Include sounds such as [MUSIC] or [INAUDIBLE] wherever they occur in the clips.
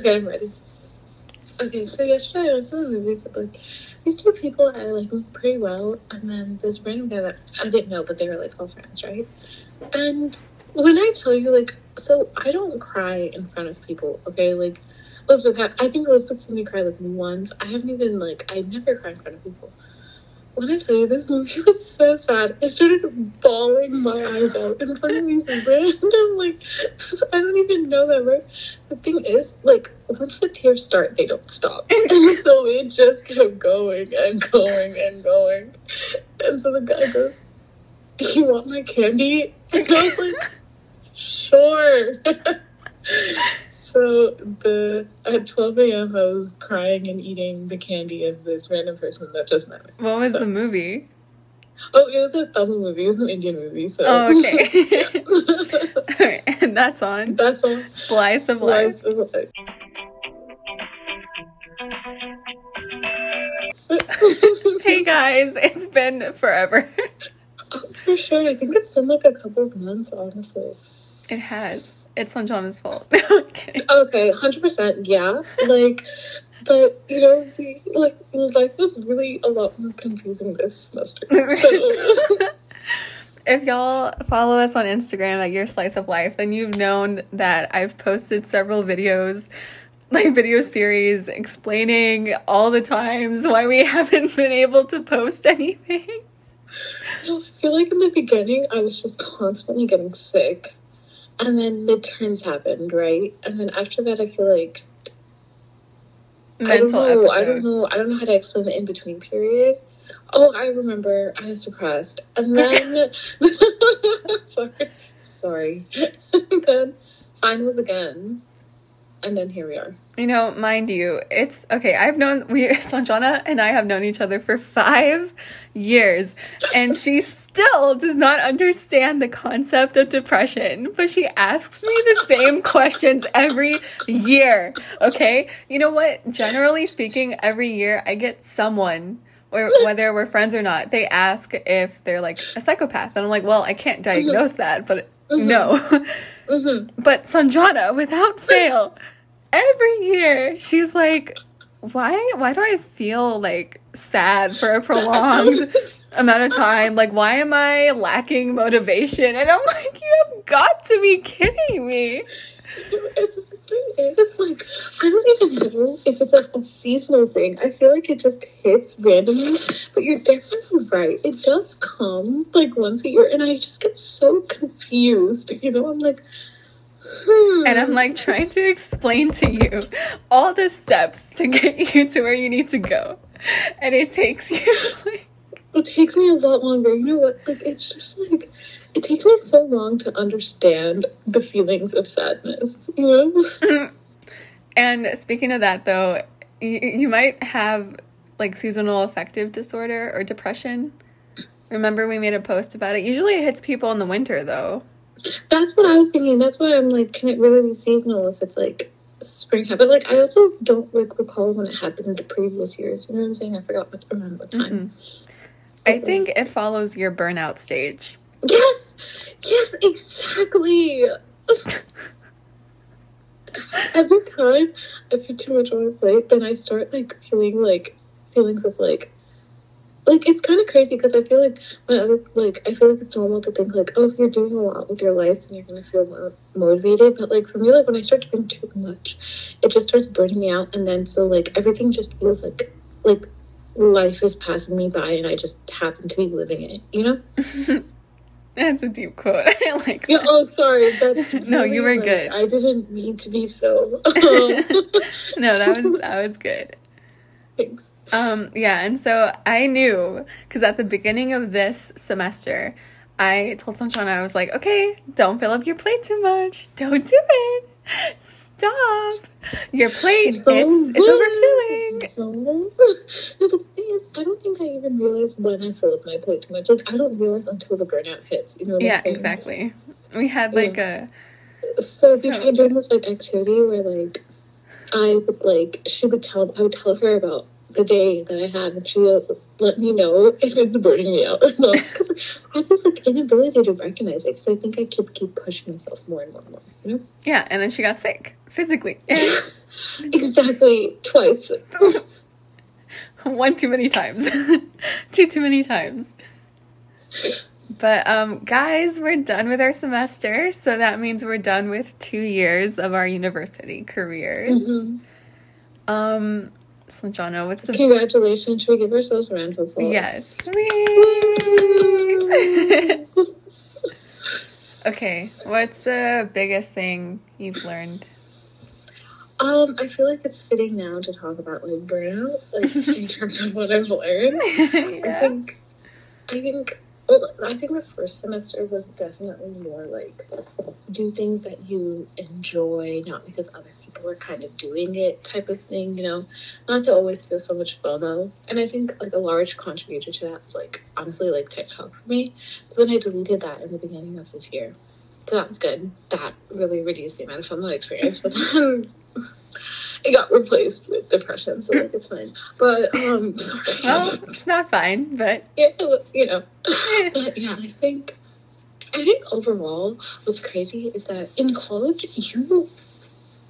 Okay, I'm ready. Okay, so yesterday I was in the movies with like these two people I like pretty well, and then this random guy that I didn't know, but they were like all friends, right? And when I tell you, like, so I don't cry in front of people, okay? Like, Elizabeth, I think Elizabeth seen me cry like once. I haven't even like I never cry in front of people. When I tell you this movie was [LAUGHS] so sad, I started bawling my eyes out in front of these [LAUGHS] random like [LAUGHS] I don't even know them. Right? The thing is, like once the tears start, they don't stop, and so it just kept going and going and going. And so the guy goes, "Do you want my candy?" And I was like, "Sure." So the at 12 a.m. I was crying and eating the candy of this random person that just met me. What was So- the movie? Oh, it was a Tamil movie. It was an Indian movie. So Oh, okay. [LAUGHS] [LAUGHS] And that's on That's all. Slice of Life. Slice of life. Hey guys, it's been forever. Oh, [LAUGHS] For sure. I think it's been like a couple of months, honestly. It has. It's Sanjana's fault. I'm. [LAUGHS] Okay, hundred percent, yeah. Like, but you know, the, like life was really a lot more confusing this semester. So, [LAUGHS] If y'all follow us on Instagram at Your Slice of Life, then you've known that I've posted several videos, like video series, explaining all the times why we [LAUGHS] haven't been able to post anything. no, I feel like in the beginning I was just constantly getting sick, and then midterms happened, right? And then after that, I feel like I don't know. episode. I don't know. I don't know how to explain the in between period. Oh, I remember. I was depressed, and then [LAUGHS] [LAUGHS] sorry, sorry. [LAUGHS] then finals again, and then here we are. You know, mind you, it's okay. I've known we Sanjana and I have known each other for five years, and she still does not understand the concept of depression. But she asks me the same questions every year. Okay, you know what? Generally speaking, every year I get someone. Or whether we're friends or not, they ask if they're like a psychopath. And I'm like, well, I can't diagnose that, but no. hmm But Sanjana, without fail, every year she's like, "Why? Why do I feel like sad for a [LAUGHS] prolonged [LAUGHS] amount of time? Like, why am I lacking motivation?" And I'm like, "You have got to be kidding me!" It's the thing is, like, I don't even know if it's like a seasonal thing. I feel like it just hits randomly. But you're definitely right. It does come like once a year, and I just get so confused. You know, I'm like, hmm. And I'm like trying to explain to you all the steps to get [LAUGHS] you to where you need to go, and it takes [LAUGHS] you like. it takes me a lot longer. You know what? Like, it's just like. It takes me so long to understand the feelings of sadness, you know? [LAUGHS] And speaking of that, though, you, you might have like seasonal affective disorder or depression. Remember, we made a post about it. Usually, it hits people in the winter, though. That's what I was thinking. That's why I'm like, can it really be seasonal if it's like spring But Like, I also don't like recall when it happened the previous years. You know what I'm saying? I forgot what around what time. Mm-hmm. I uh, think it follows your burnout stage. Yes, yes, exactly. [LAUGHS] Every time I put too much on my plate, then I start like feeling like feelings of like. Like it's kind of crazy because I feel like when other like I feel like it's normal to think like oh if you're doing a lot with your life then you're gonna feel more motivated but like for me like when I start doing too much it just starts burning me out and then so like everything just feels like like life is passing me by and I just happen to be living it you know [LAUGHS] That's a deep quote. [LAUGHS] I like Yeah, oh, sorry. That's [LAUGHS] No, you were like, good. I didn't mean to be so. Um, no, that was that was good. Thanks. Um, yeah, and so I knew because at the beginning of this semester, I told Sanjana I was like, okay, don't fill up your plate too much. Don't do it. Stop. Your plate, it's it's overfilling. So, no, [LAUGHS] the thing is, I don't think I even realized when I fill up my plate too much. Like, I don't realize until the burnout hits. You know Yeah, exactly. We had like a So we So- tried doing this like activity where like I would like she would tell I would tell her about the day that I had, and she let me know [LAUGHS] if it's burning me out or not. [LAUGHS] Because I have this like inability to recognize it. Because I think I keep keep pushing myself more and more and more. You know? Yeah, and then she got sick physically. [LAUGHS] exactly twice. One too many times. Two too many times. But um guys, we're done with our semester, so that means we're done with 2 years of our university careers. Mm-hmm. Um Jonna, what's the Congratulations. Should we give ourselves a round of applause? Yes. [LAUGHS] okay, what's the biggest thing you've learned? Um, I feel like it's fitting now to talk about like burnout, like in [LAUGHS] terms of what I've learned. I think, I think, well, I think the first semester was definitely more like do things that you enjoy, not because other people are kind of doing it type of thing, you know, not to always feel so much FOMO. And I think like a large contributor to that was like honestly like TikTok for me. So then I deleted that in the beginning of this year. So that was good. That really reduced the amount of FOMO experience, but then [LAUGHS] it got replaced with depression, so like it's fine. But um, [LAUGHS] sorry. Well, it's not fine, but yeah, you know. [LAUGHS] But yeah, I think I think overall, what's crazy is that in college you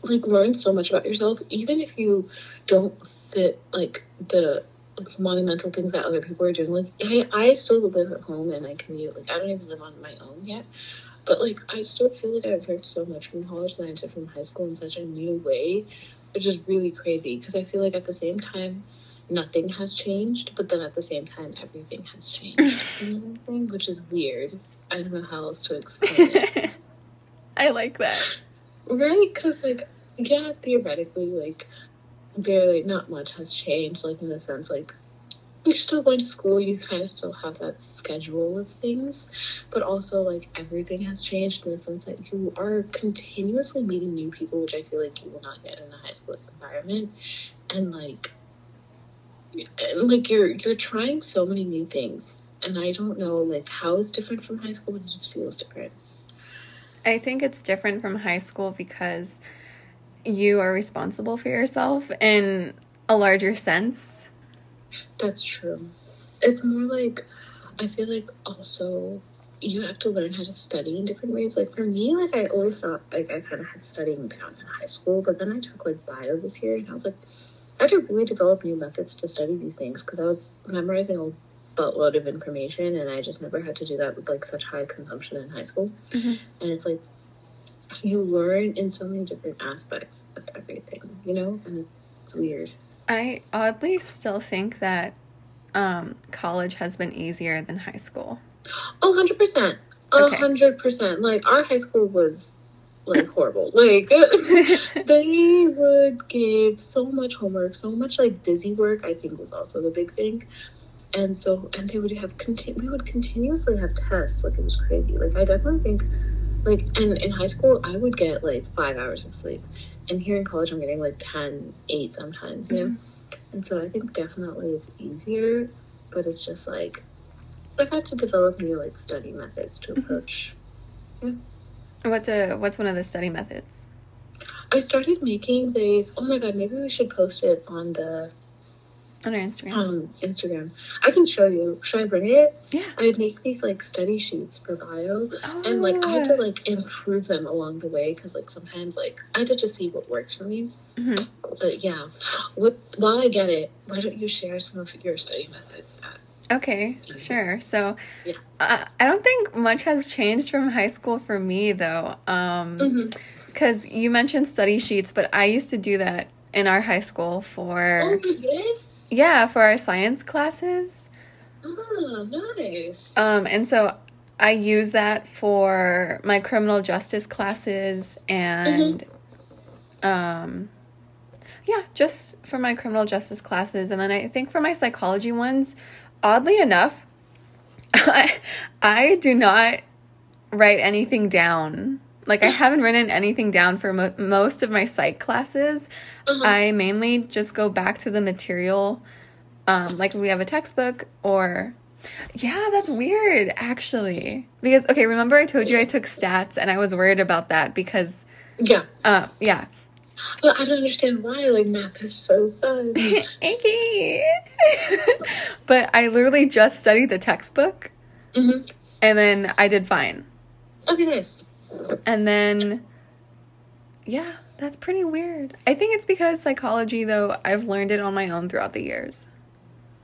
like learn so much about yourself, even if you don't fit like the like, monumental things that other people are doing. Like I, I still live at home and I commute. Like I don't even live on my own yet. But like I still feel like I've learned so much from college than I did from high school in such a new way, which is really crazy. Because I feel like at the same time, nothing has changed, but then at the same time, everything has changed. [LAUGHS] You know what I'm saying? Which is weird. I don't know how else to explain it. [LAUGHS] I like that. Right? Because, like, yeah, theoretically, like, barely, not much has changed, like, in the sense, like, you're still going to school, you kind of still have that schedule of things, but also, like, everything has changed in the sense that you are continuously meeting new people, which I feel like you will not get in a high school environment, and, like, and, like, you're, you're trying so many new things, and I don't know, like, how it's different from high school, but it just feels different. I think it's different from high school because you are responsible for yourself in a larger sense. That's true. It's more like I feel like also you have to learn how to study in different ways. Like for me, like I always thought like I kind of had studying down in high school, but then I took like bio this year, and I was like, I had to really develop new methods to study these things because I was memorizing a buttload of information, and I just never had to do that with like such high consumption in high school. Mhm. And it's like you learn in so many different aspects of everything, you know, and it's weird. I oddly still think that um, college has been easier than high school. Oh, 100%. A hundred percent. Like our high school was like [LAUGHS] horrible. Like [LAUGHS] they would give so much homework, so much like busy work. I think was also the big thing. And so, and they would have conti- we would continuously have tests. Like it was crazy. Like I definitely think, like, and in high school I would get like five hours of sleep, and here in college I'm getting like 10, 8 sometimes. You know. Mm-hmm. And so I think definitely it's easier, but it's just like I've had to develop new like study methods to mm-hmm. approach. Yeah. What's a what's one of the study methods? I started making these. Oh my god, maybe we should post it on the On our Instagram. um, Instagram. I can show you. Should I bring it? yeah. I would make these like study sheets for bio, Oh, and like I had to like improve them along the way because like sometimes like I had to just see what works for me. Mhm. But yeah, what while I get it, why don't you share some of your study methods? At? Okay, sure. So, Yeah. uh, I don't think much has changed from high school for me, though. Um, because you mentioned study sheets, but I used to do that in our high school for Oh, you did? Yeah for our science classes. Oh, nice. Um, and so I use that for my criminal justice classes and um yeah, just for my criminal justice classes and then I think for my psychology ones, oddly enough, [LAUGHS] I I do not write anything down. Like I haven't written anything down for mo- most of my psych classes. Uh-huh. I mainly just go back to the material. Um, like we have a textbook or yeah, that's weird actually. Because okay, remember I told you I took stats and I was worried about that because yeah. uh yeah. But I don't understand why. Like math is so fun. [LAUGHS] Icky. [LAUGHS] but I literally just studied the textbook hmm and then I did fine. Okay, nice. And then, yeah, that's pretty weird. I think it's because psychology, though, I've learned it on my own throughout the years.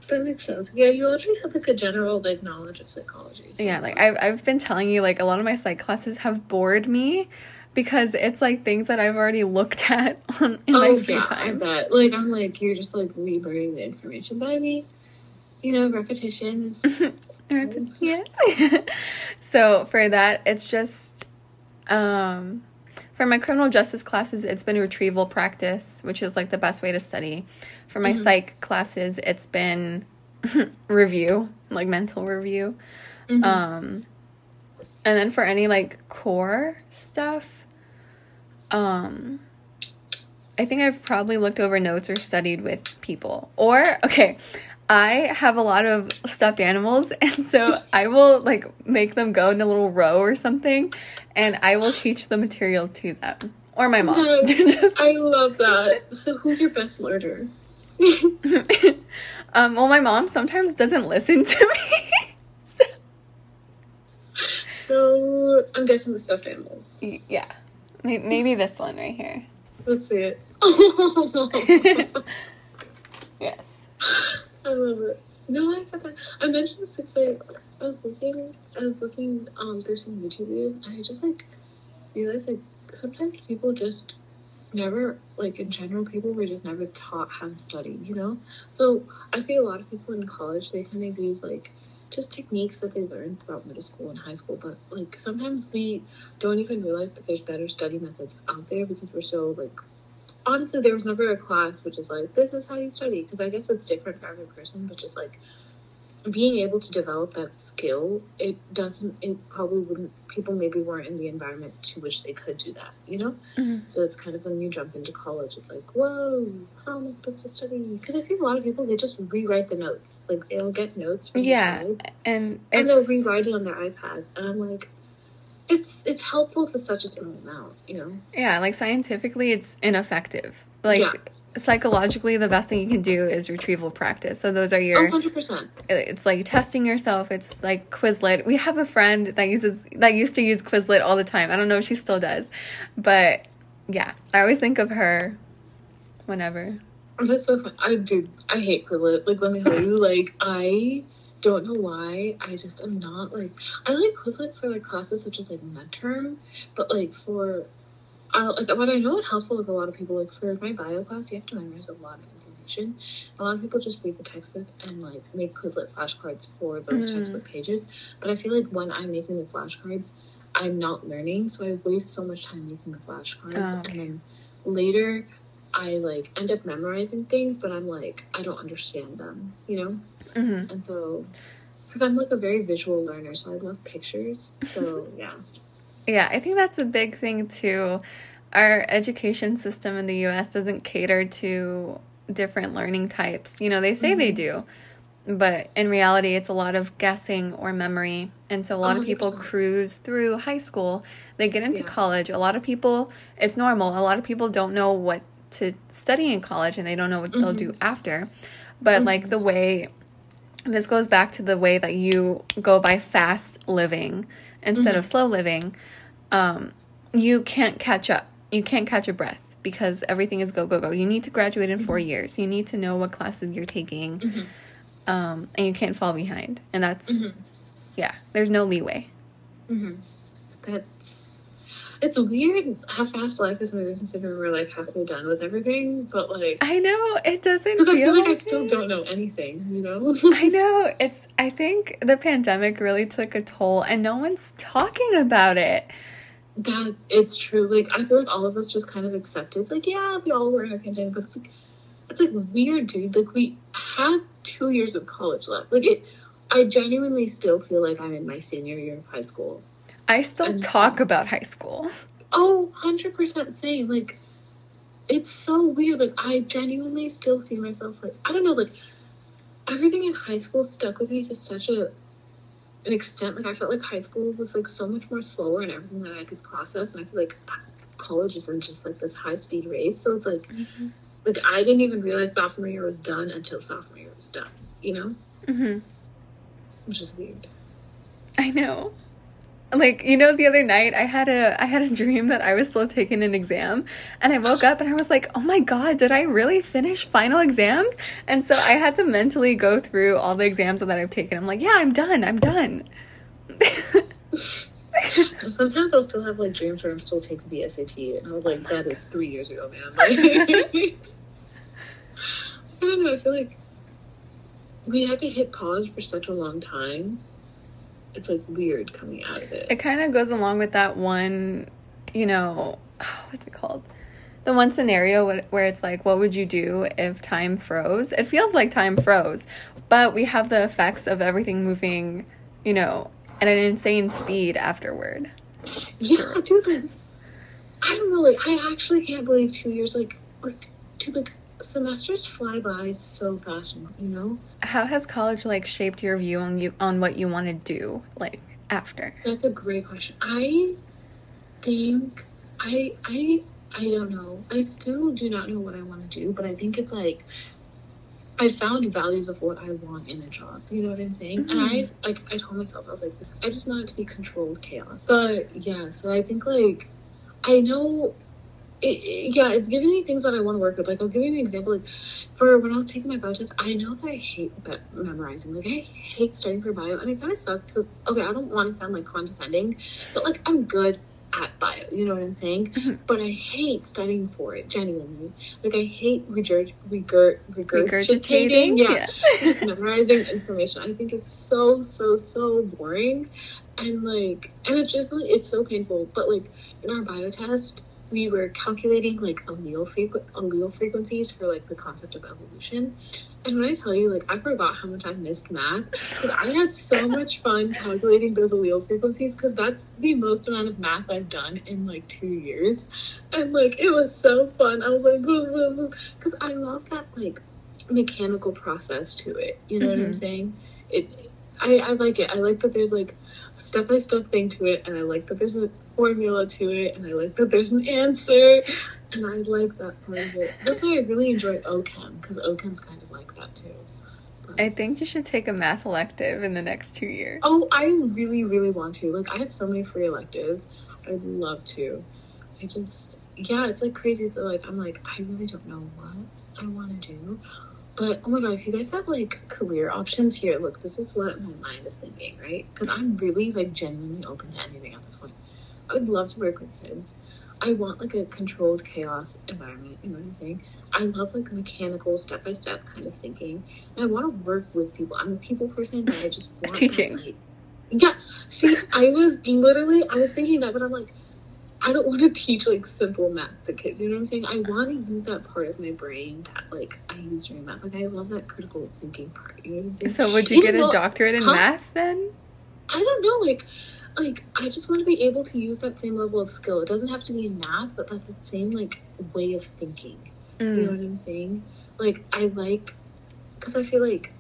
That makes sense. Yeah, you already have like a general like knowledge of psychology. so- Yeah, like I've, I've been telling you, like, a lot of my psych classes have bored me because it's like things that I've already looked [LAUGHS] at on, in my oh, free Oh, yeah, time. But. Like I'm like you're just like relearning the information by me. You know, repetition. [LAUGHS] is- yeah. [LAUGHS] so for that, it's just um for my criminal justice classes, it's been retrieval practice, which is like the best way to study. For my psych classes, it's been [LAUGHS] review, like mental review. Mhm. Um and then for any like core stuff, um I think I've probably looked over notes or studied with people. Or okay, I have a lot of stuffed animals [LAUGHS] and so I will like make them go in a little row or something and I will teach the material to them. Or my mom. [LAUGHS] Just- I love that. So who's your best learner? [LAUGHS] um well my mom sometimes doesn't listen to me. So- So I'm guessing the stuffed animals. yeah. Maybe this one right here. Let's see it. Yes. I love it. No, I forgot. I mentioned this because I, I was looking, I was looking um through some YouTube videos, and I just like realized like sometimes people just never like in general people were just never taught how to study, you know. So I see a lot of people in college they kind of use like just techniques that they learned throughout middle school and high school, but like sometimes we don't even realize that there's better study methods out there because we're so like honestly, there was never a class which is like, this is how you study. Because I guess it's different for every person, but just like being able to develop that skill, it doesn't, it probably wouldn't, people maybe weren't in the environment to which they could do that, you know? Mhm. So it's kind of when you jump into college, it's like, whoa, how am I supposed to study? Because I see a lot of people, they just rewrite the notes. Like they'll get notes from Yeah. the slides, And and they'll rewrite it on their iPad. And I'm like, it's it's helpful to such a small amount, you know? yeah, like scientifically it's ineffective. Like Yeah. psychologically the best thing you can do is retrieval practice. So those are Oh, your 100%. Uh, it's like testing yourself. It's like Quizlet. We have a friend that uses that used to use Quizlet all the time. I don't know if she still does, but yeah, I always think of her whenever. That's so fun. I do. I hate Quizlet. Like, let me tell you, like, I don't know why. I just am not like. I like Quizlet for like classes such as like midterm, but like for, I like. But I know it helps like a lot of people. Like for my bio class, you have to memorize a lot of information. A lot of people just read the textbook and like make Quizlet flashcards for those Mm. textbook pages. But I feel like when I'm making the flashcards, I'm not learning, so I waste so much time making the flashcards, Oh, okay. and then later I like end up memorizing things, but I'm like I don't understand them, you know. hmm And so, because I'm like a very visual learner, so I love pictures. So [LAUGHS] yeah, Yeah, I think that's a big thing too. Our education system in the US doesn't cater to different learning types. You know, they say they do, but in reality, it's a lot of guessing or memory. And so a lot of people cruise through high school, they get into Yeah. college. A lot of people, it's normal. A lot of people don't know what to study in college and they don't know what they'll do mm-hmm. after. But mm-hmm. like the way this goes back to the way that you go by fast living instead of mm-hmm. slow living. Um, you can't catch up. You can't catch a breath because everything is go go go. You need to graduate in four years. You need to know what classes you're taking um, and you can't fall behind. And that's yeah there's no leeway. That's it's weird how fast life is moving considering we're like halfway done with everything. But like, i know it doesn't because I feel feel like I still it. don't know anything, you know. I know it's I think the pandemic really took a toll and no one's talking about it. That it's true. Like I feel like all of us just kind of accepted. Like yeah, we all were in a pandemic, but it's like it's like weird, dude. Like we had two years of college left. Like it, I genuinely still feel like I'm in my senior year of high school. I still And- talk about high school. Oh, 100% same. Like it's so weird. Like I genuinely still see myself like I don't know. Like everything in high school stuck with me to such a an extent. Like I felt like high school was like so much more slower and everything that I could process, and I feel like college isn't just like this high speed race. So it's like, like I didn't even realize sophomore year was done until sophomore year was done. You know, hmm which is weird. I know. Like, you know, the other night I had a I had a dream that I was still taking an exam and I woke up and I was like, "Oh my god, did I really finish final exams?" And so I had to mentally go through all the exams that I've taken. I'm like, "Yeah, I'm done. I'm done." [LAUGHS] Sometimes I'll still have like dreams where I'm still taking the SAT, and I was like, that is three years ago, man. Like, [LAUGHS] I don't know. I feel like we had to hit pause for such a long time. It's like weird coming out of it. it kind of goes along with that one, you know, [SIGHS] what's it called? The one scenario where it's like, what would you do if time froze? It feels like time froze, but we have the effects of everything moving, you know, at an insane speed afterward. Yeah, dude. Like, I don't know. Like, I actually can't believe two years. Like, like, dude, like semesters fly by so fast. You know. How has college like shaped your view on you on what you want to do like after? That's a great question. I think I I I don't know. I still do not know what I want to do, but I think it's like I found values of what I want in a job. You know what I'm saying? And mm-hmm. I like I told myself I was like I just want it to be controlled chaos. But yeah, so I think like I know. It, it- yeah, it's giving me things that I want to work with. Like, I'll give you an example. Like, for when I was taking my bio test, I know that I hate memorizing. Like, I hate studying for bio, and it kind of sucks because, okay, I don't want to sound like condescending, but like, I'm good at bio. You know what I'm saying? Mhm. But I hate studying for it. Genuinely, like, I hate regurg regurg regurgitating. Regurgitating? Yeah, Yes. [LAUGHS] memorizing information. I think it's so so so boring, and like, and it just like it's so painful. But like in our bio test, we were calculating like allele frequ- allele frequencies for like the concept of evolution. And when I tell you, like, I forgot how much I missed math because I had so [LAUGHS] much fun calculating those allele frequencies because that's the most amount of math I've done in like two years. And like, it was so fun. I was like, because I love that like mechanical process to it. You know what I'm Mhm. saying? It, I, I like it. I like that there's like step by step thing to it, and I like that there's a formula to it, and I like that there's an answer, and I like that part of it. That's why I really enjoy OChem because OChem's kind of like that too. I think you should take a math elective in the next two years. Oh, I really, really want to. Like, I have so many free electives. I'd love to. I just, yeah, it's like crazy. So, like, I'm like, I really don't know what I want to do. But oh my god, if you guys have like career options here, look, this is what my mind is thinking, right? Because I'm really like genuinely open to anything at this point. I would love to work with kids. I want like a controlled chaos environment. You know what I'm saying? I love like mechanical, step by step kind of thinking. And I want to work with people. I'm a people person, but I just want that, Teaching. like- yeah. See, I was literally, I was thinking that, but I'm like, I don't want to teach like simple math to kids. You know what I'm saying? I want to use that part of my brain that like I use during math. Like I love that critical thinking part. You know what I'm saying? So would you Even get a doctorate in Huh? math then? I don't know, like, like I just want to be able to use that same level of skill. It doesn't have to be in math, but like the same like way of thinking. You know Mm. what I'm saying? Like I like, because I feel like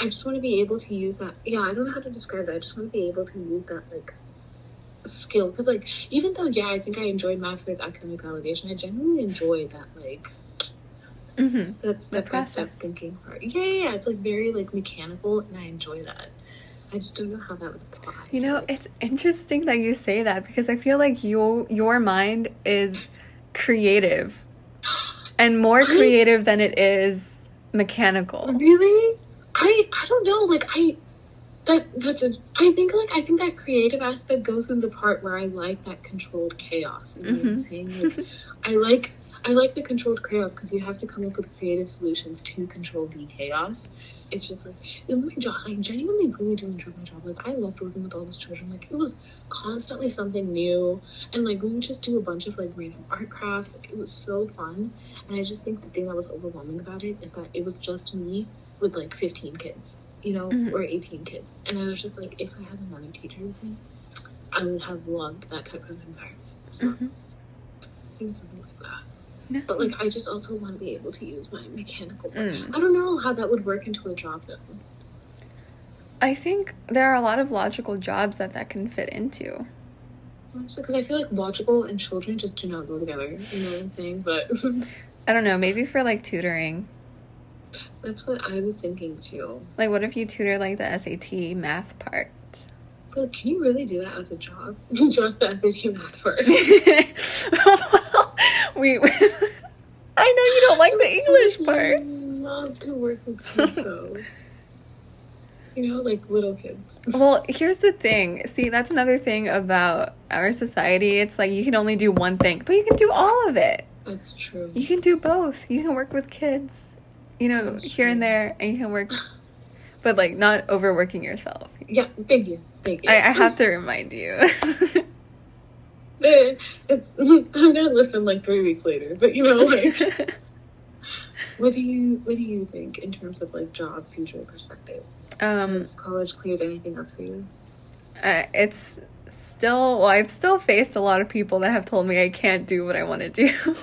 I just want to be able to use that. Yeah, I don't know how to describe it. I just want to be able to use that like skill. Because like even though yeah, I think I enjoyed math for its academic validation, I genuinely enjoy that like hmm that step by step thinking part. Yeah, yeah, yeah, it's like very like mechanical, and I enjoy that. I just don't know how that would apply. You know, like, it's interesting that you say that because I feel like your your mind is creative and more I- creative than it is mechanical. Really? I I don't know. Like I that that's a I think like I think that creative aspect goes in the part where I like that controlled chaos. You know what I'm mm-hmm. saying? Like, I like I like the controlled chaos because you have to come up with creative solutions to control the chaos. It's just like my job, I genuinely really do enjoy my job. Like I loved working with all those children. Like it was constantly something new, and like we would just do a bunch of like random art crafts. Like it was so fun. And I just think the thing that was overwhelming about it is that it was just me with like 15 kids, you know, Mhm. or 18 kids. And I was just like, if I had another teacher with me, I would have loved that type of environment. So Mhm. I think something like that. No. But like, I just also want to be able to use my mechanical. Mm. I don't know how that would work into a job though. I think there are a lot of logical jobs that that can fit into. because I feel like logical and children just do not go together. You know what I'm saying? But [LAUGHS] I don't know, maybe for like tutoring. that's what I was thinking too. Like, what if you tutor like the SAT math part? But can you really do that as a job? [LAUGHS] Just the SAT math part. [LAUGHS] we. [LAUGHS] I know you don't like the English I part. love to work with kids though. you know, like little kids. Well, here's the thing. See, that's another thing about our society. It's like you can only do one thing, but you can do all of it. That's true. You can do both. You can work with kids, you know, That's here and there, and you can work, but like not overworking yourself. Yeah, thank you. Thank you. I, I have to remind you. [LAUGHS] It's, [LAUGHS] I'm gonna listen like three weeks later, but you know, like, [LAUGHS] what do you what do you think in terms of like job future perspective? um, Has college cleared anything up for you? uh, it's still well i've still faced a lot of people that have told me i can't do what i want to do [LAUGHS]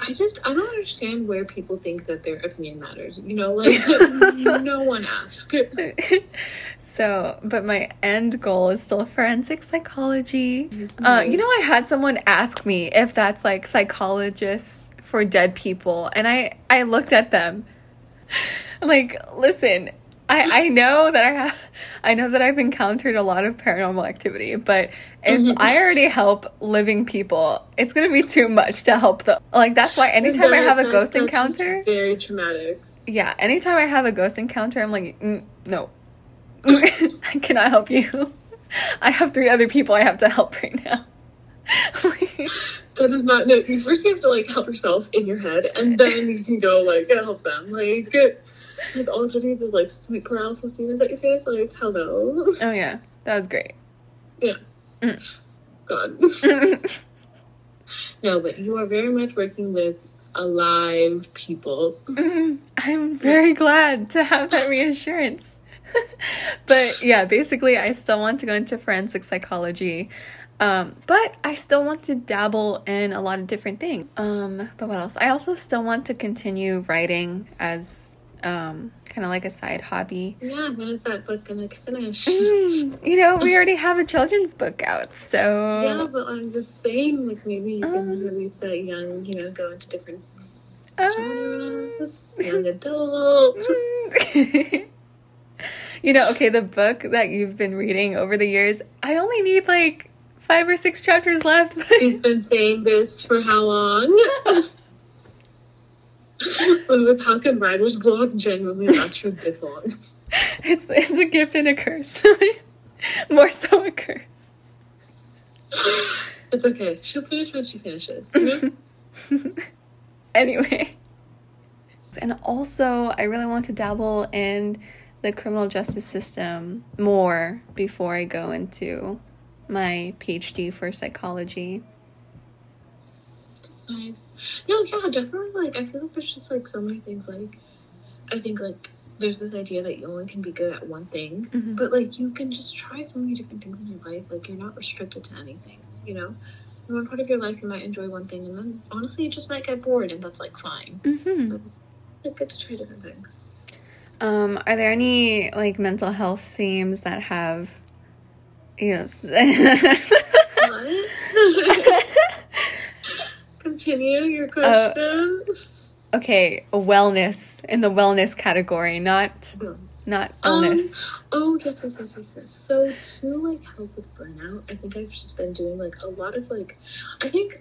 I just I don't understand where people think that their opinion matters. You know, like no one asked. So but my end goal is still forensic psychology uh, you know i had someone ask me if that's like psychologists for dead people and i i looked at them [LAUGHS] like listen I, I know that I have I know that I've encountered a lot of paranormal activity, but if Mhm. I already help living people, it's gonna be too much to help them. Like that's why anytime I have a ghost encounter, very traumatic. yeah, anytime I have a ghost encounter, I'm like, mm, no, [LAUGHS] I cannot help you. I have three other people I have to help right now. That is not. No, you first you have to like help yourself in your head, and then you can go like help them. Like, like already the like sleep paralysis demons at your face. Like, hello. oh yeah, that was great. Yeah. God. [LAUGHS] no, but you are very much working with alive people. Mm, I'm very glad to have that reassurance. [LAUGHS] but yeah, basically, I still want to go into forensic psychology. Um, but I still want to dabble in a lot of different things. Um, but what else? I also still want to continue writing as um, kind of like a side hobby. Yeah, when is that book gonna finish? Mm, you know, we already [LAUGHS] have a children's book out, so. Yeah, but I'm just saying, like maybe you can Um. release that young, you know, go into different um, genres, young adult. [LAUGHS] You know, okay, the book that you've been reading over the years, I only need like five or six chapters left. [LAUGHS] He's been saying this for how long? [LAUGHS] when the Falcon Riders blog genuinely lasts for this long. it's it's a gift and a curse. [LAUGHS] More so a curse. It's okay. She'll finish when she finishes. You know? anyway. And also, I really want to dabble in the criminal justice system more before I go into my PhD for psychology. It's nice. No, yeah, definitely. Like, I feel like there's just like so many things. Like, I think like there's this idea that you only can be good at one thing, Mhm. but like you can just try so many different things in your life. Like, you're not restricted to anything. You know, in one part of your life you might enjoy one thing, and then honestly you just might get bored, and that's like fine. hmm So, like, good to try different things. Um, are there any like mental health themes that have, you know, [LAUGHS] Continue your question. okay, wellness in the wellness category, not not illness. Um, oh yes, yes, yes, yes, yes. So to like help with burnout, I think I've just been doing like a lot of like, I think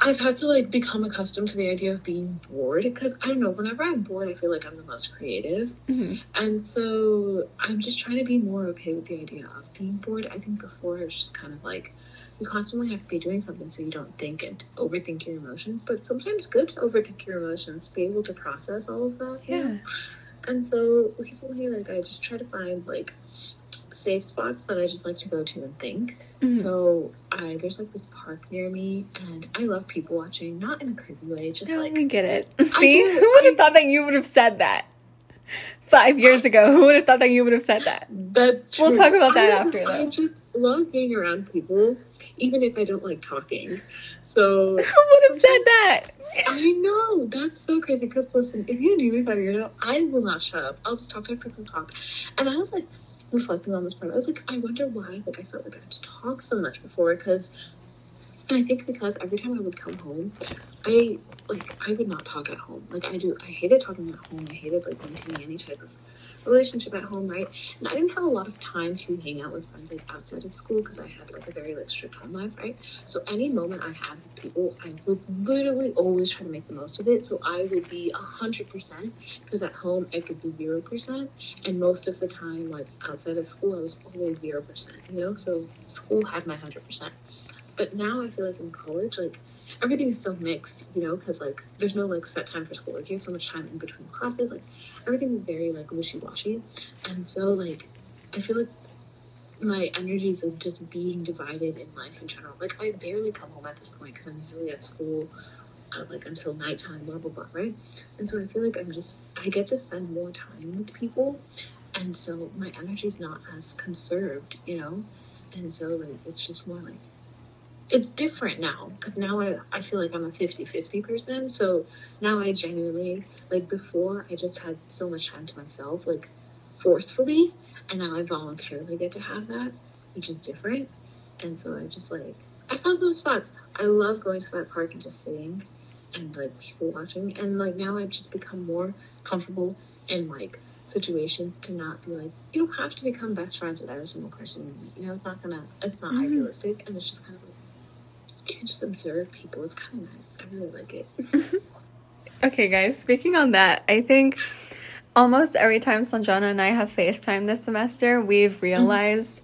I've had to like become accustomed to the idea of being bored because I don't know. Whenever I'm bored, I feel like I'm the most creative, Mhm. and so I'm just trying to be more okay with the idea of being bored. I think before it was just kind of like you constantly have to be doing something so you don't think and overthink your emotions. But sometimes it's good to overthink your emotions, be able to process all of that. you know? Yeah. And so recently, like, I just try to find like safe spots that I just like to go to and think. Mhm. So I there's like this park near me, and I love people watching, not in a creepy way, just No, like get it. See, do, who would have thought that you would have said that five years ago? Who would have thought that you would have said that? that's true. We'll talk about that I- after, though. I just love being around people, even if I don't like talking. So [LAUGHS] Who would have said that? I know that's so crazy. Because listen, if you knew me five years ago, I will not shut up. I'll just talk to people talk. And I was like, reflecting on this part, I was like, I wonder why. Like I felt like I had to talk so much before because. And I think because every time I would come home, I like I would not talk at home. Like I do, I hated talking at home. I hated like maintaining any type of relationship at home, right? And I didn't have a lot of time to hang out with friends like outside of school because I had like a very like strict home life, right? So any moment I had with people, I would literally always try to make the most of it. So I would be a hundred percent because at home I could be zero percent, and most of the time, like outside of school, I was always zero percent. You know, so school had my hundred percent. But now I feel like in college, like everything is so mixed, you know, because like there's no like set time for school. Like you have so much time in between classes. Like everything is very like wishy washy, and so like I feel like my energies of just being divided in life in general. Like I barely come home at this point because I'm usually at school. Uh, like until nighttime, blah blah blah, right? And so I feel like I'm just I get to spend more time with people, and so my energy is not as conserved, you know. And so like it's just more like it's different now because now I, I feel like I'm a 50 50 person. So now I genuinely, like before, I just had so much time to myself, like forcefully, and now I voluntarily get to have that, which is different. And so I just like, I found those spots. I love going to that park and just sitting and like people watching. And like now I've just become more comfortable in like situations to not be like, you don't have to become best friends with every single person you meet. You know, it's not gonna, it's not Mhm. idealistic. And it's just kind of like, can just observe people. It's kind of nice. I really like it. [LAUGHS] Okay, guys, speaking on that, I think almost every time Sanjana and I have FaceTime this semester, we've realized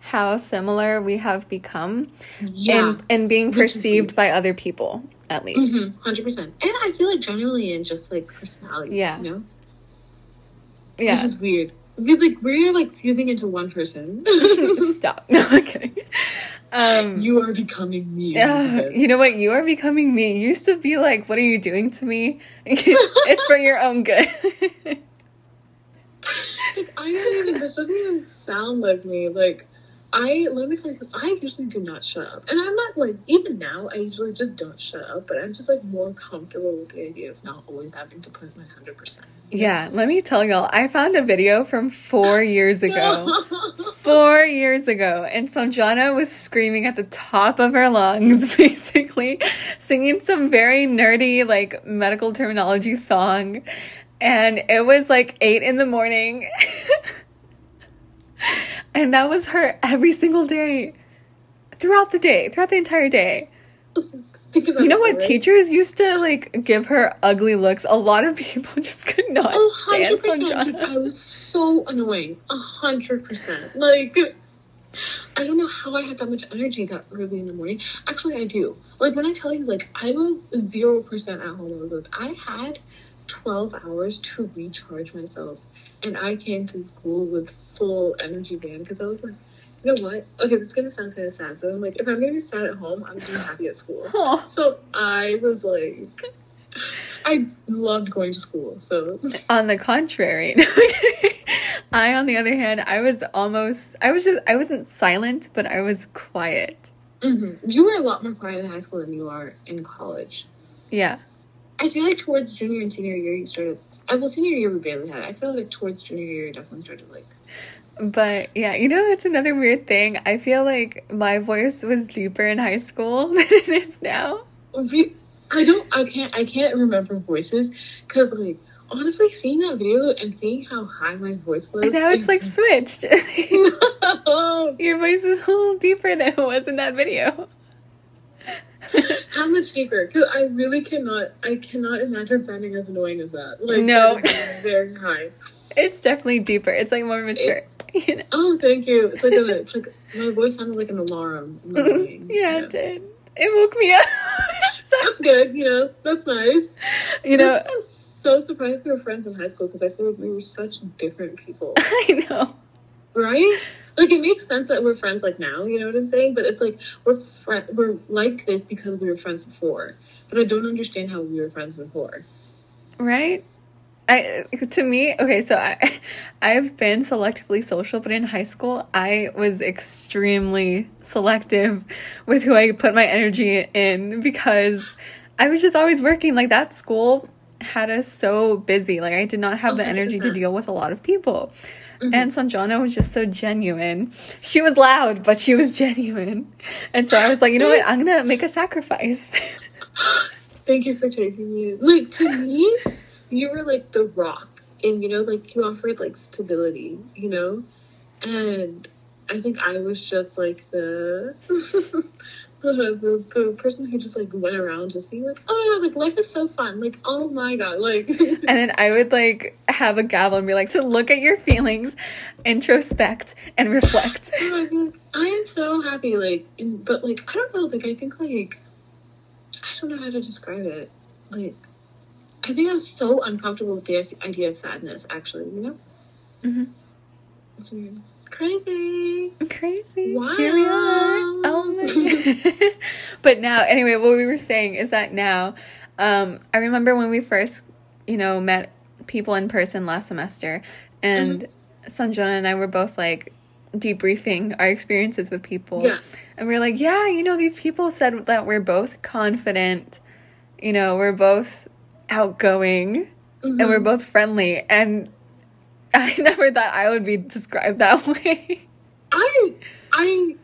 how similar we have become yeah. in, in being perceived by other people, at least. Mhm, 100%. And I feel like generally in just like personality. Yeah. You know? Yeah. Which is weird. We're like, we're like fusing into one person. [LAUGHS] Stop. [LAUGHS] No, kidding. Um, you are becoming me. [LAUGHS] uh, you know what? You are becoming me. You used to be like, what are you doing to me? [LAUGHS] it's for your own good. Like, [LAUGHS] I don't even, this doesn't even sound like me. Like, I, let me tell you, I usually do not shut up. And I'm not like, even now, I usually just don't shut up, but I'm just like more comfortable with the idea of not always having to put my 100%. yeah, let me tell y'all, I found a video from four years [LAUGHS] ago. four years ago, and Sanjana was screaming at the top of her lungs, [LAUGHS] basically, singing some very nerdy, like, medical terminology song. And it was like eight in the morning. [LAUGHS] and that was her every single day. Throughout the day, throughout the entire day. You know what? Teachers used to like give her ugly looks. A lot of people [LAUGHS] just could not Oh, stand 100%. Dude, Sanjana. I was so annoying. A hundred percent. Like, I don't know how I had that much energy that early in the morning. Actually, I do. Like, when I tell you, like, I was zero percent at home. I was like, I had 12 hours to recharge myself. And I came to school with full energy band because I was like, you know what? Okay, this is going to sound kind of sad, but I'm like, if I'm going to be sad at home, I'm going to be happy at school. [LAUGHS] Aw. So I was like, [LAUGHS] I loved going to school. So [LAUGHS] On the contrary, I, on the other hand, I was almost, I was just, I wasn't silent, but I was quiet. hmm you were a lot more quiet in high school than you are in college. Yeah. I feel like towards junior and senior year, you started. I well, senior year we barely had. it. I feel like towards junior year, you definitely started like. But yeah, you know, it's another weird thing. I feel like my voice was deeper in high school [LAUGHS] than it is now. I don't. I can't. I can't remember voices because like honestly, seeing that video and seeing how high my voice was. And now it's like switched. [LAUGHS] [LAUGHS] no. Your voice is a little deeper than it was in that video. [LAUGHS] How much deeper? Because I really cannot. I cannot imagine sounding as annoying as that. Like No. that very high. It's definitely deeper. It's like more mature. [LAUGHS] You know? Oh, thank you. It's like a, it's like my voice sounded like an alarm. the [LAUGHS] morning. yeah, it did. It woke me up. That's good. You know, that's nice. you know, I'm so surprised we were friends in high school because I feel like we were such different people, I know. right? Like it makes sense that we're friends like now. You know what I'm saying? But it's like we're fri we're like this because we were friends before. But I don't understand how we were friends before. right i to me okay so i [LAUGHS] i've been selectively social but in high school i was extremely selective with who i put my energy in because i was just always working like that school had us so busy. Like I did not have the oh, energy to deal with a lot of people. Mm-hmm. And Sanjana was just so genuine. She was loud, but she was [LAUGHS] genuine. And so I was like, you know what? I'm gonna make a sacrifice. [LAUGHS] Thank you for taking me. Like to me, you were like the rock, and you know, like you offered like stability, you know, and I think I was just like the [LAUGHS] [LAUGHS] the, the person who just like went around just being like, oh my god, like life is so fun, like oh my god, like. [LAUGHS] and then I would like have a gavel and be like, so look at your feelings, introspect, and reflect. [LAUGHS] Oh. I am so happy, like, in, but like, I don't know, like, I think, like, I don't know how to describe it. Like, I think I was so uncomfortable with the idea of sadness, actually, you know? Mm-hmm. It's weird. Crazy. Crazy. Wow. Here we are. Oh my [LAUGHS] [LAUGHS] But now, anyway, what we were saying is that now, um, I remember when we first, you know, met people in person last semester, and Sanjana and I were both like debriefing our experiences with people. Yeah. And we are like, yeah, you know, these people said that we're both confident, you know, we're both outgoing, and we're Mhm. both friendly. And [LAUGHS] I never thought I would be described that [LAUGHS] way. I, I.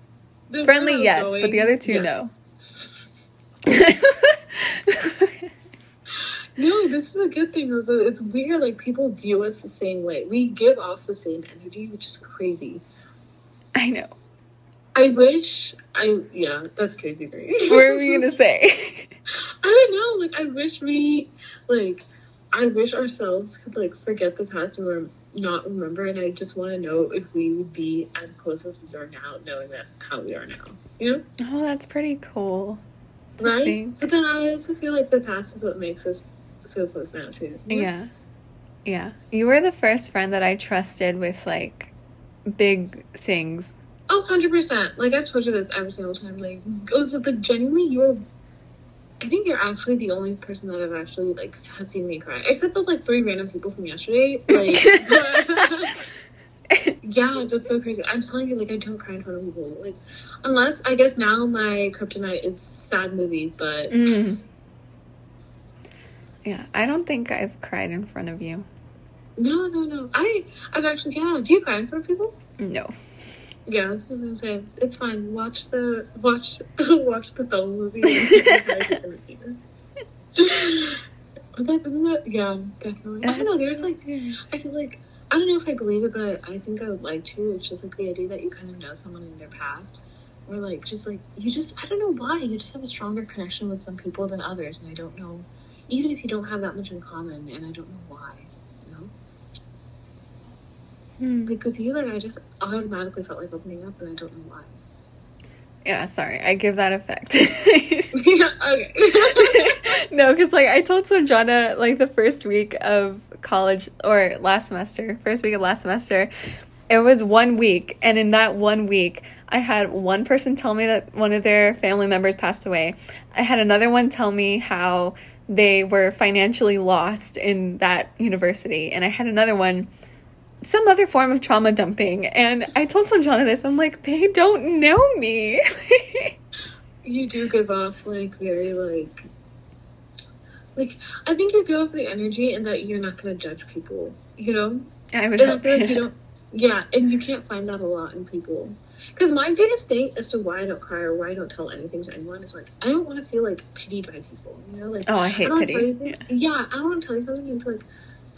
Friendly, yes, but the other two, yeah. no. [LAUGHS] No, this is a good thing. It's weird, like, people view us the same way. We give off the same energy, which is crazy. I know. I wish I, yeah, that's crazy for. What were we gonna say? I don't know. Like, I wish we, like, I wish ourselves could, like, forget the past and not remember. And I just want to know if we would be as close as we are now, knowing that how we are now. You know? oh, that's pretty cool. Right? think. But then I also feel like the past is what makes us so close now, too. you know? Yeah. Yeah. You were the first friend that I trusted with like big things. Oh, 100%. Like, I've told you this every single time. Like, goes with, like, genuinely, you're. I think you're actually the only person that I've actually, like, has seen me cry. Except those, like, three random people from yesterday. Like, [LAUGHS] [LAUGHS] yeah, that's so crazy. I'm telling you, like, I don't cry in front of people. Like, unless, I guess now my kryptonite is sad movies, but. Mm. Yeah, I don't think I've cried in front of you. No, no, no. I, I've actually, yeah. Do you cry in front of people? No. Yeah, that's what I'm saying. It's fine. Watch the watch [LAUGHS] watch the film movie. [LAUGHS] But that- yeah, definitely. I don't know. There's like I feel like I don't know if I believe it, but I think I would like to. It's just like the idea that you kind of know someone in their past, or like just like you just I don't know why you just have a stronger connection with some people than others, and I don't know. Even if you don't have that much in common, and I don't know why. Hmm. like with you, like I just automatically felt like opening up, and I don't know why. Yeah, sorry. I give that effect. [LAUGHS] okay. [LAUGHS] no, because like I told Sanjana like the first week of college or last semester, first week of last semester, it was one week, and in that one week, I had one person tell me that one of their family members passed away. I had another one tell me how they were financially lost in that university, and I had another one some other form of trauma dumping. And I told Sanjana this. I'm like, they don't know me. [LAUGHS] you do give off like very like like I think you give off the energy and that you're not gonna judge people, you know? I would And I hope. feel like you [LAUGHS] don't yeah, and you can't find that a lot in people. Because my biggest thing as to why I don't cry or why I don't tell anything to anyone is like I don't want to feel like pitied by people. You know, like Oh, I hate don't pity. Things. Yeah. I don't want to tell you something and be like,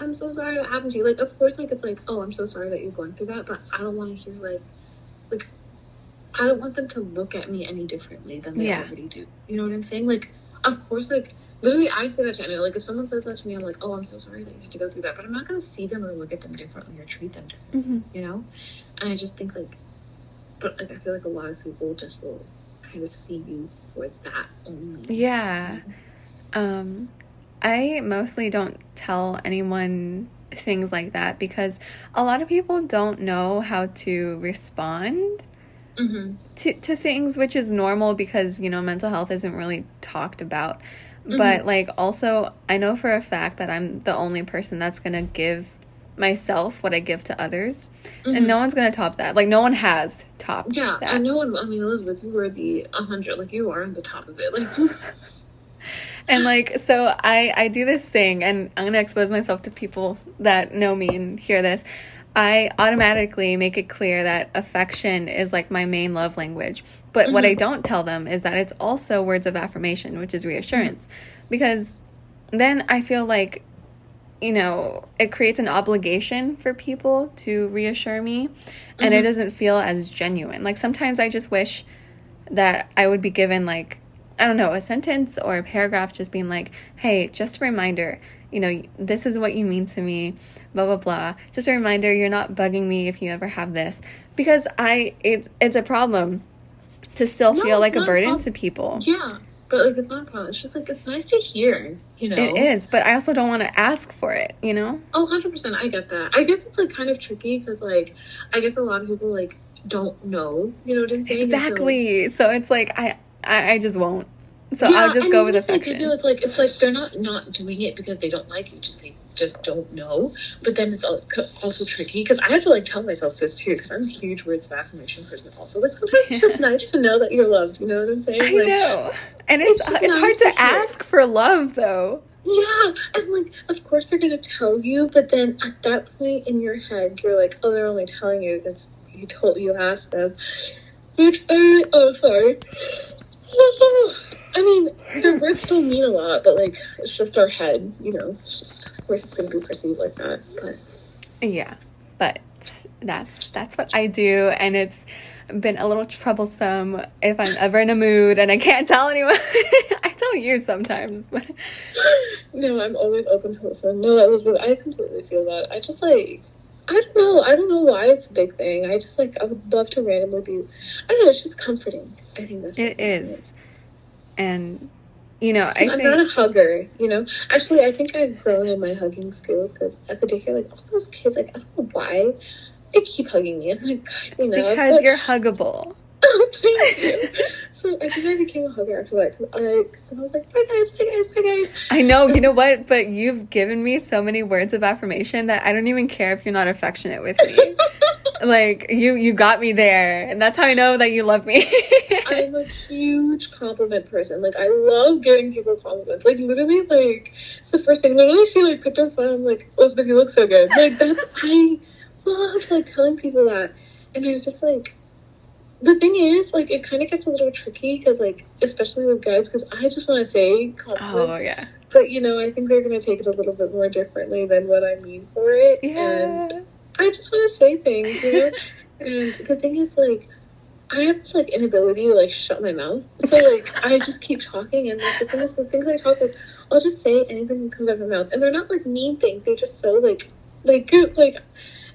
I'm so sorry that happened to you. Like, of course, like it's like, oh, I'm so sorry that you're going through that, but I don't want to hear like, like, I don't want them to look at me any differently than they Yeah. already do. You know what I'm saying? Like, of course, like literally, I say that to anyone. Like, if someone says that to me, I'm like, oh, I'm so sorry that you had to go through that, but I'm not gonna see them or look at them differently or treat them differently. Mhm. You know? And I just think like, but like I feel like a lot of people just will kind of see you for that only. Yeah. Um, I mostly don't tell anyone things like that because a lot of people don't know how to respond Mm-hmm. to, to things, which is normal because, you know, mental health isn't really talked about. But, like, also, I know for a fact that I'm the only person that's going to give myself what I give to others. And no one's going to top that. Like, no one has topped Yeah, that. and no one. I mean, Elizabeth, you were the hundred. Like you are on the top of it. Like, [LAUGHS] and like so I I do this thing and I'm going to expose myself to people that know me and hear this. I automatically make it clear that affection is like my main love language. But mm-hmm. what I don't tell them is that it's also words of affirmation, which is reassurance. Mm-hmm. Because then I feel like you know, it creates an obligation for people to reassure me and mm-hmm. it doesn't feel as genuine. Like sometimes I just wish that I would be given like I don't know, a sentence or a paragraph just being like, "Hey, just a reminder, you know, this is what you mean to me, blah blah blah. Just a reminder you're not bugging me if you ever have this." Because I it's it's a problem to still no, feel like a burden to people. Yeah. But like it's not a problem. It's just like it's nice to hear, you know. It is, but I also don't want to ask for it, you know. Oh, 100 percent. I get that. I guess it's like kind of tricky because like I guess a lot of people like don't know, you know what I'm saying? Exactly. So, so, it's like I, I I just won't. So yeah, I'll just go with affection. it's like it's like they're not not doing it because they don't like you. Just they just don't know. But then it's also tricky because I have to like tell myself this too because I'm a huge words of affirmation person. Also, like sometimes it's just [LAUGHS] nice to know that you're loved. You know what I'm saying? I like, know, and it's it's, it's nice hard to, to ask for love though. Yeah, and like, of course they're gonna tell you, but then at that point in your head, you're like, oh, they're only telling you because you told you asked them. Which I oh sorry. I mean, the words still mean a lot, but like it's just our head, you know. It's just of course it's gonna be perceived like that. But yeah, but that's that's what I do, and it's been a little troublesome if I'm ever in a mood and I can't tell anyone. [LAUGHS] I tell you sometimes, but no, I'm always open to listen. No, Elizabeth, I completely feel that. I just like I don't know. I don't know why it's a big thing. I just like I would love to randomly be. I don't know. It's just comforting. I think that's it is and you know, I I'm think, not a hugger. You know, actually, I think I've grown in my hugging skills because at the daycare, like all those kids, like I don't know why they keep hugging me. I'm like, guys, you know, because but, you're huggable. Thank [LAUGHS] you. So I think I became a hugger after that. I, I was like, bye guys, bye guys, bye guys. I know, you know [LAUGHS] what? But you've given me so many words of affirmation that I don't even care if you're not affectionate with me. [LAUGHS] like you, you got me there, and that's how I know that you love me. I'm a huge compliment person. Like I love giving people compliments. Like literally, like it's the first thing. Literally, she like picked up phone. I'm like, Elizabeth, you look so good. Like that's I love like telling people that, and I was just like the thing is, like, it kind of gets a little tricky because, like, especially with guys, because I just want to say compliments. Oh, yeah. But, you know, I think they're going to take it a little bit more differently than what I mean for it. Yeah. And I just want to say things, you know? [LAUGHS] and the thing is, like, I have this, like, inability to, like, shut my mouth. So, like, I just keep talking. And, like, the thing is, the things I talk, like, I'll just say anything that comes out of my mouth. And they're not, like, mean things. They're just so, like, like, good,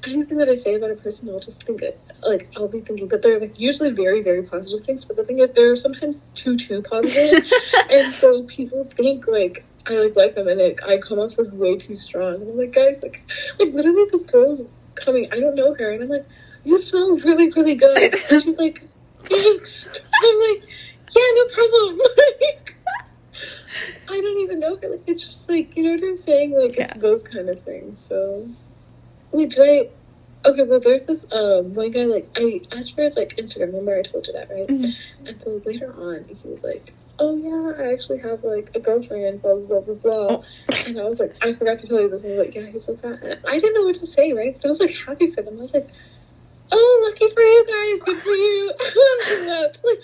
like, anything that I say about a person, I'll just think it. Like I'll be thinking, but they're like usually very, very positive things. But the thing is, they're sometimes too, too positive, [LAUGHS] and so people think like I like like them, and it, I come off as way too strong. And I'm like, guys, like, like literally, this girl's coming. I don't know her, and I'm like, you smell really, really good. And she's [LAUGHS] like, thanks. I'm like, yeah, no problem. [LAUGHS] like, I don't even know her. Like, it's just like you know what I'm saying. Like, it's those kind of things. So Wait, did I? Okay, well, there's this um one guy like I asked for his like Instagram. Remember I told you that, right? Mm-hmm. And so later on, he was like, "Oh yeah, I actually have like a girlfriend." Blah blah blah blah. Oh. And I was like, I forgot to tell you this. And I was like, "Yeah, he's so fat." And I didn't know what to say, right? But I was like happy for them. I was like, "Oh, lucky for you guys. Good for you." [LAUGHS] like,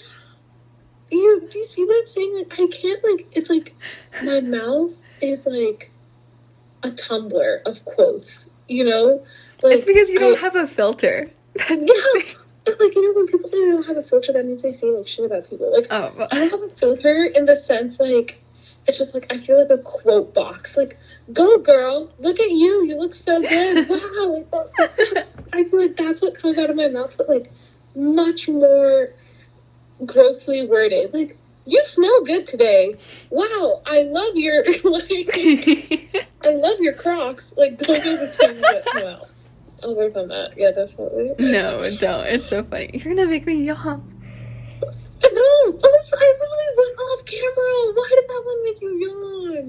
you do you see what I'm saying? Like, I can't like. It's like my mouth is like a tumbler of quotes you know? Like, it's because you don't I, have a filter. [LAUGHS] That's yeah. Like, you know, when people say I don't have a filter, that means they say, like, shit about people. Like, oh, well. I don't have a filter in the sense, like, it's just like, I feel like a quote box. Like, go girl, look at you, you look so good. [LAUGHS] Wow. Like, that, I feel like that's what comes out of my mouth, but, like, much more grossly worded. Like, you smell good today. Wow, I love your [LAUGHS] like [LAUGHS] I love your Crocs. Like those are the things that [LAUGHS] well. I'll work on that. Yeah, definitely. No, don't. It's so funny. You're gonna make me yawn. No, oh, I literally went off camera. Why did that one make you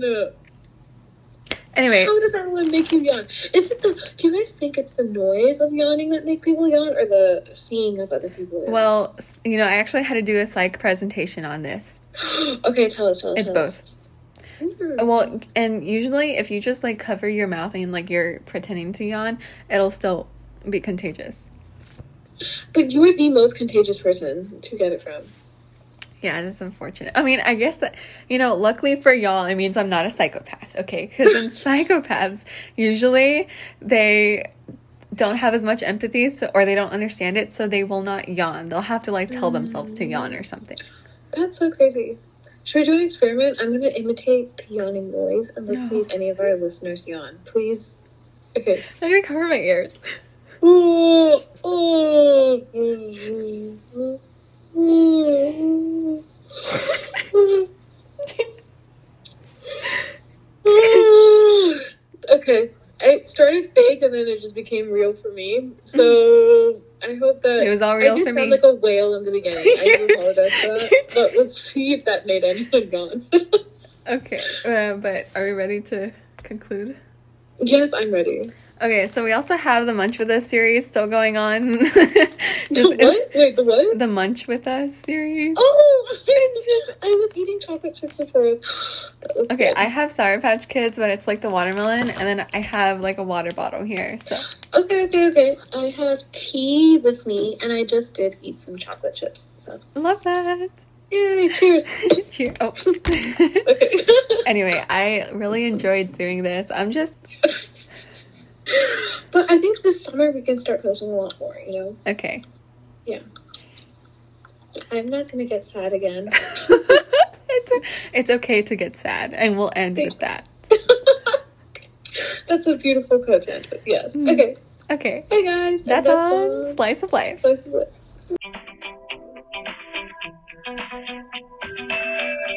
yawn? Anyway, how did that one make you yawn? Is it the? Do you guys think it's the noise of yawning that make people yawn, or the seeing of other people? Yawn? Well, you know, I actually had to do a psych presentation on this. [GASPS] okay, tell us. Tell us. It's tell both. Us. Well, and usually if you just like cover your mouth and like you're pretending to yawn, it'll still be contagious. But you are the most contagious person to get it from. Yeah, that's unfortunate. I mean, I guess that, you know, luckily for y'all, it means I'm not a psychopath, okay? Because in [LAUGHS] psychopaths, usually they don't have as much empathy so, or they don't understand it, so they will not yawn. They'll have to like tell themselves to yawn or something. That's so crazy. Should we do an experiment? I'm gonna imitate the yawning noise and let's see if [GASPS] any of our listeners yawn. Please. Okay. I'm gonna cover my ears. Oh, oh. okay. It started fake and then it just became real for me. [LAUGHS] So I hope that It was all real I did for sound me. like a whale in the beginning. [LAUGHS] I do apologize for that. But let's see if that made anyone gone. [LAUGHS] Okay, uh, but are we ready to conclude? Yes, I'm ready. Okay, so we also have the Munch with Us series still going on. [LAUGHS] What? Wait, the what? The Munch with Us series. Oh, I was eating chocolate chips at first. Okay, good. I have Sour Patch Kids, but it's like the watermelon, and then I have like a water bottle here. So Okay, okay, okay. I have tea with me, and I just did eat some chocolate chips. So, love that. Yay! Cheers. [LAUGHS] Cheers. Oh. okay. [LAUGHS] anyway, I really enjoyed doing this. I'm just [LAUGHS] but I think this summer we can start posting a lot more. You know, okay. Yeah. I'm not gonna get sad again. it's it's okay to get sad, and we'll end with that. That's a beautiful quote to end with. Yes. Mm. Okay. Okay, Hey guys. that's on on Slice of Life. Slice of Life.